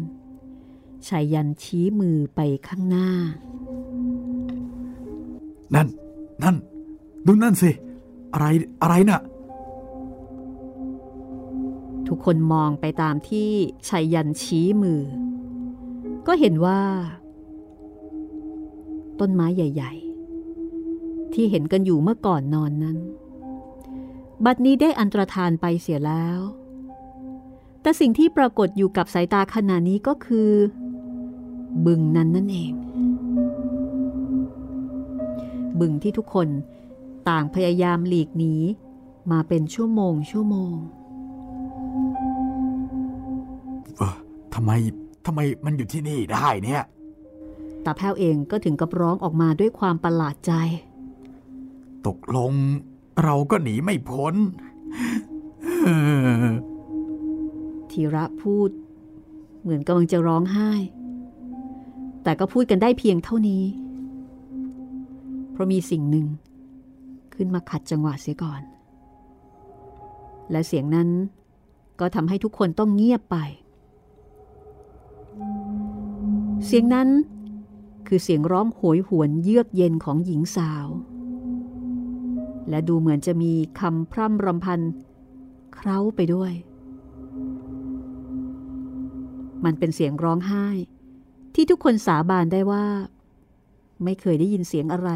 ชายยันชี้มือไปข้างหน้า นั่น นั่น ดูนั่นสิ อะไร อะไรน่ะ ทุกคนมองไปตามที่ชัยยันชี้มือ ก็เห็นว่า ต้นไม้ใหญ่ ๆ ที่เห็นกันอยู่เมื่อก่อนนอนนั้น บัดนี้ได้อันตรธานไปเสียแล้วแต่สิ่งที่ปรากฏอยู่กับสายตาขณะนี้ก็คือ บึงนั้นนั่นเอง บึงที่ทุกคนต่างพยายามหลีกหนีมาเป็นชั่วโมงชั่วโมงเออทำไมทำไมมันอยู่ที่นี่ได้เนี่ยตาแพ้วเองก็ถึงกับร้องออกมาด้วยความประหลาดใจ ตกลงเราก็หนีไม่พ้นเออธีระพูด เหมือนกำลังจะร้องไห้ แต่ก็พูดกันได้เพียงเท่านี้ เพราะมีสิ่งหนึ่ง ขึ้นมาขัดจังหวะเสียก่อน และเสียงนั้นก็ทำให้ทุกคนต้องเงียบไป เสียงนั้นคือเสียงร้องโหยหวนเยือกเย็นของหญิงสาว และดูเหมือนจะมีคำพร่ำรำพันเคล้าไปด้วย มันเป็นเสียงร้องไห้ ที่ทุกคนสาบานได้ว่า ไม่เคยได้ยินเสียงอะไร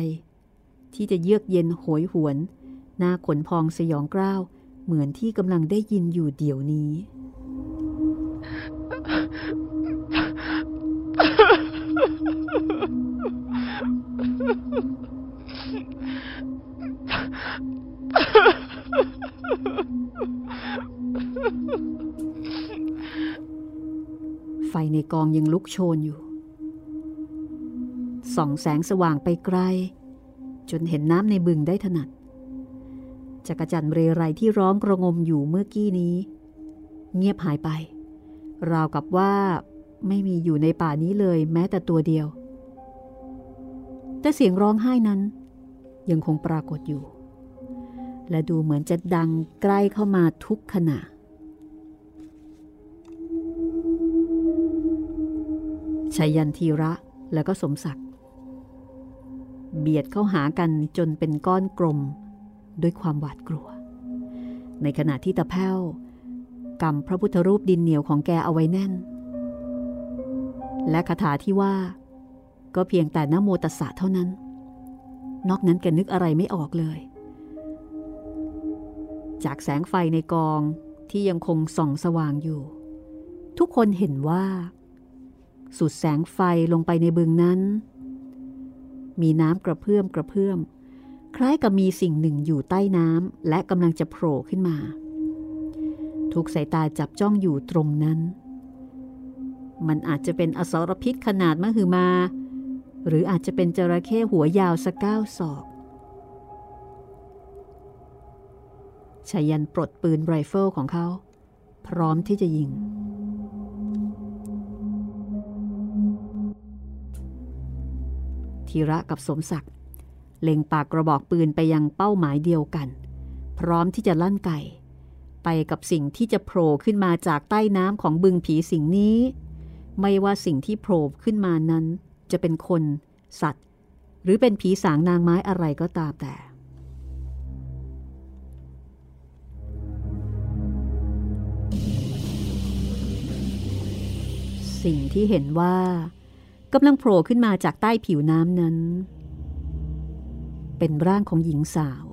ที่จะเยือกเย็นโหยหวนหน้าขนพองสยองกล้าว เหมือนที่กำลังได้ยินอยู่เดี๋ยวนี้ ไฟในกองยังลุกโชนอยู่ ส่องแสงสว่างไปไกล จนเห็นน้ำในบึงได้ถนัดจักรจันทร์เรไรที่ร้องกระงมอยู่เมื่อกี้นี้ เงียบหายไป ราวกับว่าไม่มีอยู่ในป่านี้เลยแม้แต่ตัวเดียว แต่เสียงร้องไห้นั้น ยังคงปรากฏอยู่ และดูเหมือนจะดังใกล้เข้ามาทุกขณะ ชัยยันทีระแล้วก็สมศักดิ์ เบียดเข้าหากันจนเป็นก้อนกลม ด้วยความหวาดกลัว ในขณะที่ตะแพ้วกำพระพุทธรูปดินเหนียวของแกเอาไว้แน่น และคาถาที่ว่า ก็เพียงแต่นโมตัสสะเท่านั้น นอกนั้นแกนึกอะไรไม่ออกเลย จากแสงไฟในกองที่ยังคงส่องสว่างอยู่ ทุกคนเห็นว่า สุดแสงไฟลงไปในบึงนั้น มีน้ำกระเพื่อมกระเพื่อม คล้ายกับมีสิ่งหนึ่งอยู่ใต้น้ำและกำลังจะโผล่ขึ้นมา ทุกสายตาจับจ้องอยู่ตรงนั้น มันอาจจะเป็นอสรพิษขนาดมหึมา หรืออาจจะเป็นจระเข้หัวยาวสักเก้าศอกชายันปลดปืนไรเฟิลของเขา พร้อมที่จะยิง ธีระกับสมศักดิ์เล็งปากกระบอกปืนไปยังเป้าหมายเดียวกัน พร้อมที่จะลั่นไก่ ไปกับสิ่งที่จะโผล่ขึ้นมาจากใต้น้ำของบึงผีสิ่งนี้ ไม่ว่าสิ่งที่โผล่ขึ้นมานั้น จะเป็นคน สัตว์ หรือเป็นผีสางนางไม้อะไรก็ตามแต่ สิ่งที่เห็นว่า กำลังโผล่ขึ้นมาจากใต้ผิวน้ำนั้น เป็นร่างของหญิงสาว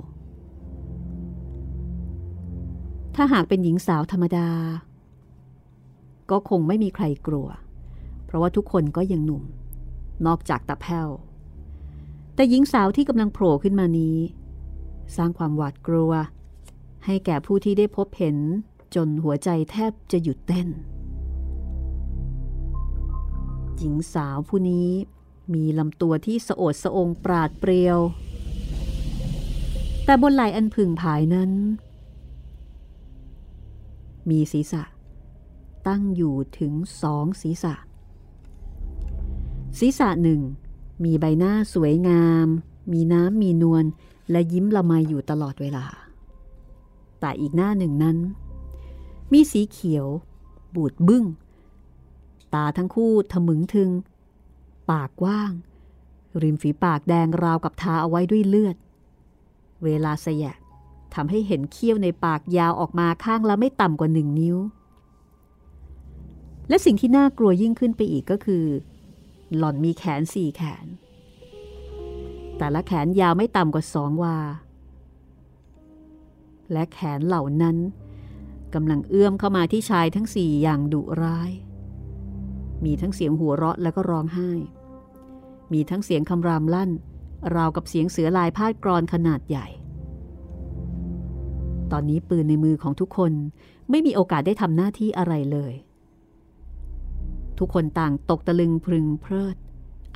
ถ้าหากเป็นหญิงสาวธรรมดา ก็คงไม่มีใครกลัว เพราะว่าทุกคนก็ยังหนุ่ม นอกจากตาแพ้วแต่หญิงสาวที่กำลังโผล่ขึ้นมานี้ สร้างความหวาดกลัว ให้แก่ผู้ที่ได้พบเห็นจนหัวใจแทบจะหยุดเต้น หญิงสาวผู้นี้มีลำตัวที่สะโอดสะองปราดเปรียว แต่บนไหลอันผึ่งผายนั้น มีศีรษะ ตั้งอยู่ถึงสองศีรษะ ศีรษะหนึ่งมีใบหน้าสวยงาม มีน้ำมีนวลและยิ้มละไมอยู่ตลอดเวลา แต่อีกหน้าหนึ่งนั้น มีสีเขียว บูดบึ้ง ตาทั้งคู่ทะมึงทึง ปากกว้าง ริมฝีปากแดงราวกับทาเอาไว้ด้วยเลือด เวลาสยะทำให้เห็นเขี้ยวในปากยาวออกมาข้างละไม่ต่ำกว่าหนึ่งนิ้ว และสิ่งที่น่ากลัวยิ่งขึ้นไปอีกก็คือ หล่อนมีแขนสี่แขน แต่ละแขนยาวไม่ต่ำกว่าสองวา และแขนเหล่านั้นกำลังเอื้อมเข้ามาที่ชายทั้งสี่อย่างดุร้าย มีทั้งเสียงหัวเราะแล้วก็ร้องไห้ มีทั้งเสียงคำรามลั่น ราวกับเสียงเสือลายพาดกรอนขนาดใหญ่ ตอนนี้ปืนในมือของทุกคนไม่มีโอกาสได้ทำหน้าที่อะไรเลย ทุกคนต่างตกตะลึงพึงเพลิด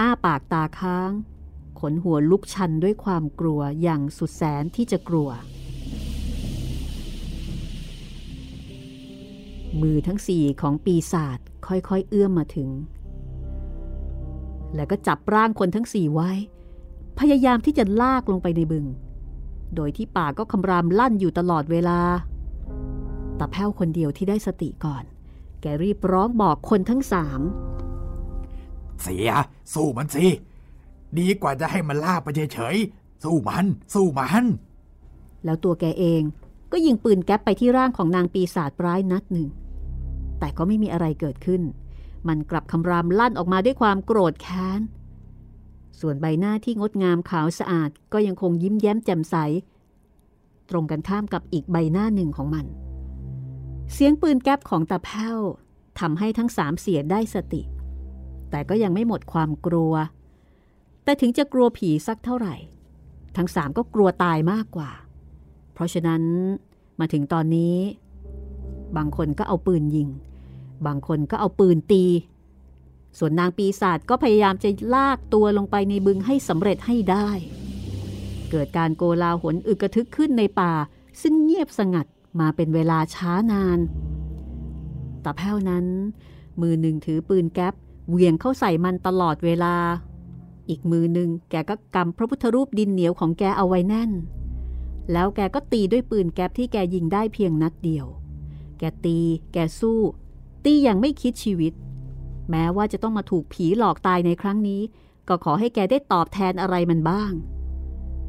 อ้าปากตาค้าง ขนหัวลุกชันด้วยความกลัวอย่างสุดแสนที่จะกลัว มือทั้งสี่ของปีศาจค่อยๆ เอื้อมมาถึง แล้วก็จับร่างคนทั้งสี่ไว้ พยายามที่จะลากลงไปในบึง โดยที่ปากก็คำรามลั่นอยู่ตลอดเวลาตาแพ้วคนเดียวที่ได้สติก่อน แกรีบร้องบอกคนทั้งสามเสีย สู้มันสิดีกว่าจะให้มันลากไปเฉยๆสู้มัน สู้มัน แล้วตัวแกเอง ก็ยิงปืนแก๊ปไปที่ร่างของนางปีศาจร้ายนัดหนึ่ง แต่ก็ไม่มีอะไรเกิดขึ้น มันกลับคำรามลั่นออกมาด้วยความโกรธแค้น ส่วนใบหน้าที่งดงามขาวสะอาดก็ยังคงยิ้มแย้มแจ่มใส ตรงกันข้ามกับอีกใบหน้าหนึ่งของมัน เสียงปืนแก๊ปของตาแพ้วทำให้ทั้งสามเสียได้สติ แต่ก็ยังไม่หมดความกลัว แต่ถึงจะกลัวผีสักเท่าไหร่ ทั้งสามก็กลัวตายมากกว่า เพราะฉะนั้นมาถึงตอนนี้ บางคนก็เอาปืนยิง บางคนก็เอาปืนตี ส่วนนางปีศาจก็พยายามจะลากตัวลงไปในบึงให้สำเร็จให้ได้ เกิดการโกลาหลอึกระทึกขึ้นในป่า ซึ่งเงียบสงัดมาเป็นเวลาช้านานตาแพ้วนั้น มือหนึ่งถือปืนแก๊ปเหวี่ยงเข้าใส่มันตลอดเวลา อีกมือหนึ่งแกก็กำพระพุทธรูปดินเหนียวของแกเอาไว้แน่น แล้วแกก็ตีด้วยปืนแก๊ปที่แกยิงได้เพียงนัดเดียว แกตี แกสู้ ตีอย่างไม่คิดชีวิต แม้ว่าจะต้องมาถูกผีหลอกตายในครั้งนี้ ก็ขอให้แกได้ตอบแทนอะไรมันบ้าง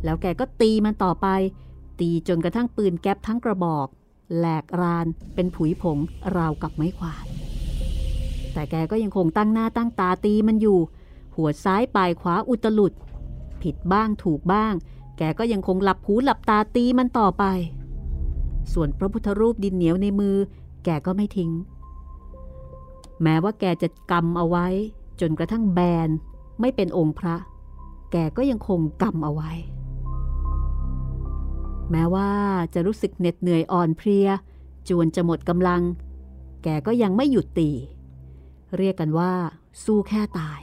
แล้วแกก็ตีมันต่อไป ตีจนกระทั่งปืนแก๊ปทั้งกระบอก แหลกราน เป็นผุยผงราวกับไม้ขวาดแต่แกก็ยังคงตั้งหน้าตั้งตาตีมันอยู่ หัวซ้ายปลายขวาอุตลุด ผิดบ้างถูกบ้าง แกก็ยังคงหลับหูหลับตาตีมันต่อไป ส่วนพระพุทธรูปดินเหนียวในมือ แกก็ไม่ทิ้ง แม้ว่าแกจะกำเอาไว้ จนกระทั่งแบนไม่เป็นองค์พระ แกก็ยังคงกำเอาไว้ แม้ว่าจะรู้สึกเหน็ดเหนื่อยอ่อนเพลีย จวนจะหมดกำลัง แกก็ยังไม่หยุดตี เรียกกันว่าสู้แค่ตาย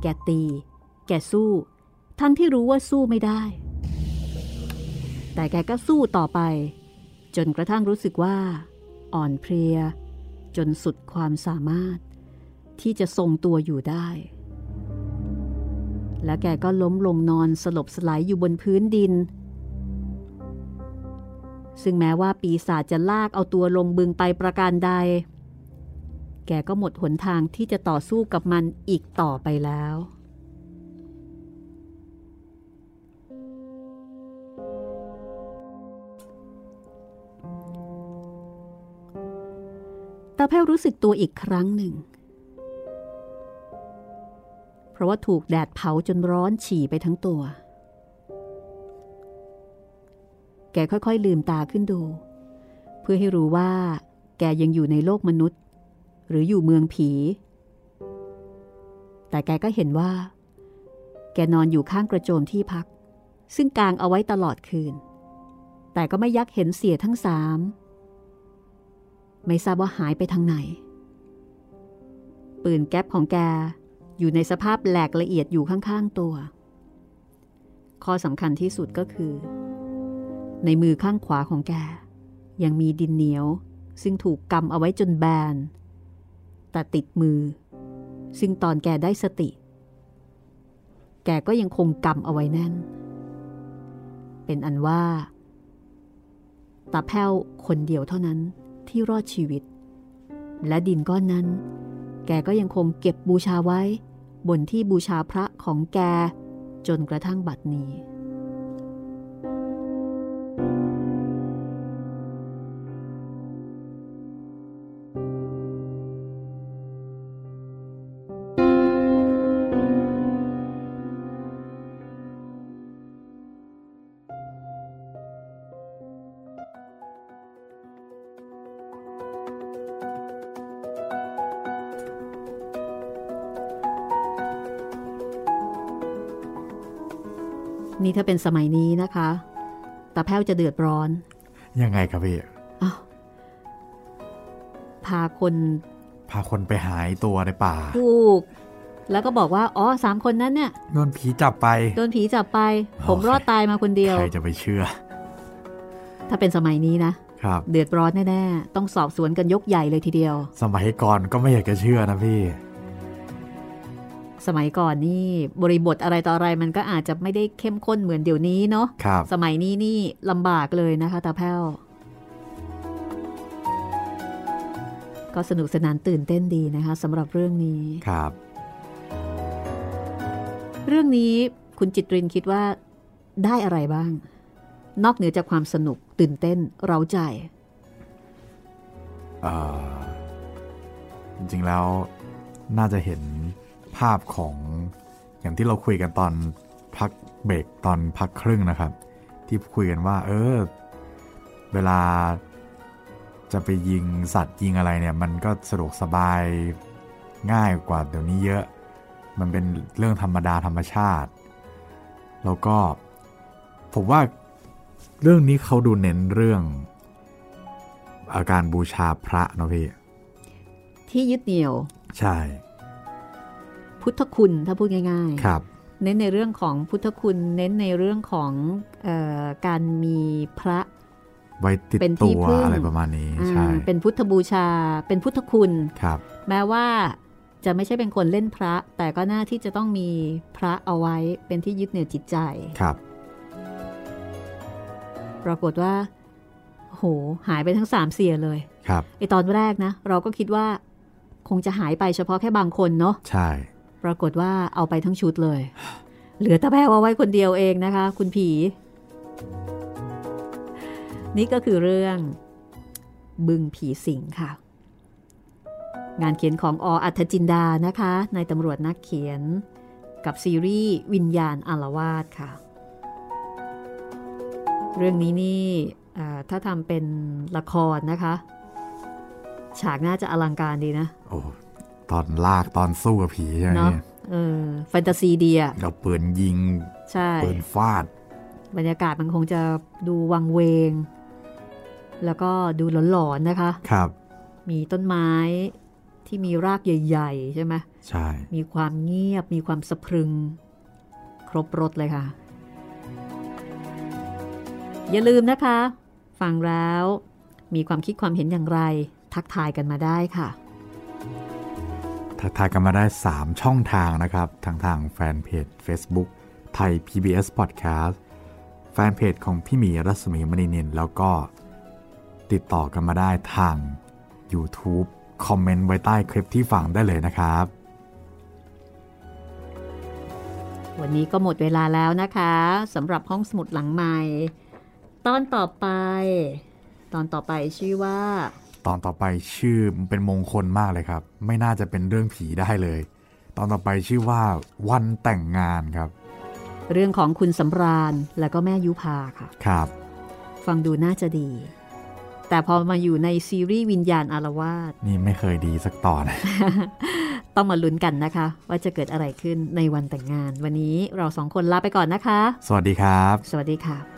แกตี แกสู้ ทั้งที่รู้ว่าสู้ไม่ได้ แต่แกก็สู้ต่อไป จนกระทั่งรู้สึกว่า อ่อนเพลีย จนสุดความสามารถ ที่จะทรงตัวอยู่ได้ และแกก็ล้มลงนอนสลบสลายอยู่บนพื้นดิน ซึ่งแม้ว่าปีศาจจะลากเอาตัวลงบึงไปประการใด แกก็หมดหนทางที่จะต่อสู้กับมันอีกต่อไปแล้ว แพ้วรู้สึกตัวอีกครั้งหนึ่ง เพราะว่าถูกแดดเผาจนร้อนฉี่ไปทั้งตัว แกค่อยๆลืมตาขึ้นดู เพื่อให้รู้ว่า แกยังอยู่ในโลกมนุษย์ หรืออยู่เมืองผี แต่แกก็เห็นว่า แกนอนอยู่ข้างกระโจมที่พัก ซึ่งกางเอาไว้ตลอดคืน แต่ก็ไม่ยักเห็นเสียทั้งสาม ไม่ทราบว่าหายไปทางไหน ปืนแก๊ปของแกอยู่ในสภาพแหลกละเอียดอยู่ข้างๆตัว ข้อสำคัญที่สุดก็คือ ในมือข้างขวาของแก ยังมีดินเหนียว ซึ่งถูกกำเอาไว้จนแบน แต่ติดมือ ซึ่งตอนแกได้สติ แกก็ยังคงกำเอาไว้แน่น เป็นอันว่าตาแพ้วคนเดียวเท่านั้น ที่รอดชีวิต และดินก้อนนั้น แกก็ยังคงเก็บบูชาไว้ บนที่บูชาพระของแกจนกระทั่งบัดนี้ นี่ถ้าเป็นสมัยนี้นะคะตาแพ้วจะเดือดร้อน ยังไงครับพี่อ้าวพาคน พาคนไปหายตัวในป่าถูกแล้วก็บอกว่า อ๋อสามคนนั้นเนี่ยโดนผีจับไปโดนผีจับไปโอเคผมรอดตายมาคนเดียว ใครจะไปเชื่อ ถ้าเป็นสมัยนี้นะครับ เดือดร้อนแน่ ๆ ต้องสอบสวนกันยกใหญ่เลยทีเดียว สมัยก่อนก็ไม่อยากจะเชื่อนะพี่ สมัยก่อนนี่บริบทอะไรต่ออะไรมันก็อาจจะไม่ได้เข้มข้นเหมือนเดี๋ยวนี้เนาะครับสมัยนี้นี่ลำบากเลยนะคะตาแพ้วก็สนุกสนานตื่นเต้นดีนะคะสำหรับเรื่องนี้ครับ เรื่องนี้คุณจิตรินคิดว่าได้อะไรบ้าง นอกเหนือจากความสนุกตื่นเต้นเร้าใจเอ่อจริงๆแล้วน่าจะเห็น ภาพของอย่างที่เราคุยกันตอนพักเบรกตอนพักครึ่งนะครับ ที่คุยกันว่า เออ เวลาจะไปยิงสัตว์ยิงอะไรเนี่ย มันก็สะดวกสบายง่ายกว่าเดี๋ยวนี้เยอะ มันเป็นเรื่องธรรมดาธรรมชาติ แล้วก็ผมว่าเรื่องนี้เขาดูเน้นเรื่อง อาการบูชาพระเนาะพี่ ที่ยึดเหนี่ยว ใช่ พุทธคุณถ้าพูดง่ายครับๆเน้นในเรื่องของพุทธคุณ เน้นในเรื่องของเออการมีพระไว้ติดเป็นที่ตัวพึ่งอะไรประมาณนี้ใช่อ่าเป็นพุทธบูชา เป็นพุทธคุณครับ แม้ว่าจะไม่ใช่เป็นคนเล่นพระ แต่ก็น่าที่จะต้องมีพระเอาไว้เป็นที่ยึดเหนี่ยวจิตใจครับ ปรากฏว่า โหหายไปทั้งสามเสียเลยครับไอตอนแรกนะ เราก็คิดว่า คงจะหายไปเฉพาะแค่บางคนเนาะใช่ป รากฏว่าเอาไปทั้งชุดเลย เหลือตะแพวเอาไว้คนเดียวเองนะคะ คุณผี นี่ก็คือเรื่อง บึงผีสิงค่ะ งานเขียนของออัธจินดานะคะ ในตำรวจนักเขียน กับซีรีส์วิญญาณอารวาสค่ะ เรื่องนี้นี่ถ้าทำเป็นละครนะคะ ฉากน่าจะอลังการดีนะ โอ้ ตอนลากตอนสู้กับผีใช่ไหมเนาะเนี่ยเออแฟนตาซีดีอะเราปืนยิงใช่ปืนฟาด บรรยากาศมันคงจะดูวังเวง แล้วก็ดูหลอนๆนะคะ ครับ มีต้นไม้ที่มีรากใหญ่ ๆ ใช่ไหมใช่ มีความเงียบมีความสะพรึง ครบรถเลยค่ะ อย่าลืมนะคะ ฟังแล้วมีความคิดความเห็นอย่างไร ทักทายกันมาได้ค่ะ ทักทายกันมาได้ 3 ช่องทางนะครับ ทางทางแฟนเพจ Facebook ไทย PBS Podcast แฟนเพจของพี่หมีรัศมีมณีนินแล้วก็ติดต่อกันมาได้ทาง YouTube คอมเมนต์ไว้ใต้คลิปที่ฟังได้เลยนะครับ วันนี้ก็หมดเวลาแล้วนะคะสำหรับห้องสมุดหลังใหม่ ตอนต่อไป ตอนต่อไปชื่อว่า ตอนต่อไปชื่อมันเป็นมงคลมากเลยครับ ไม่น่าจะเป็นเรื่องผีได้เลย ตอนต่อไปชื่อว่าวันแต่งงานครับ เรื่องของคุณสำราญและก็แม่ยุพาค่ะ ครับ ฟังดูน่าจะดี แต่พอมาอยู่ในซีรีส์วิญญาณอารวาสนี่ไม่เคยดีสักตอน ต้องมาลุ้นกันนะคะ ว่าจะเกิดอะไรขึ้นในวันแต่งงาน วันนี้เราสองคนลาไปก่อนนะคะ สวัสดีครับ สวัสดีค่ะ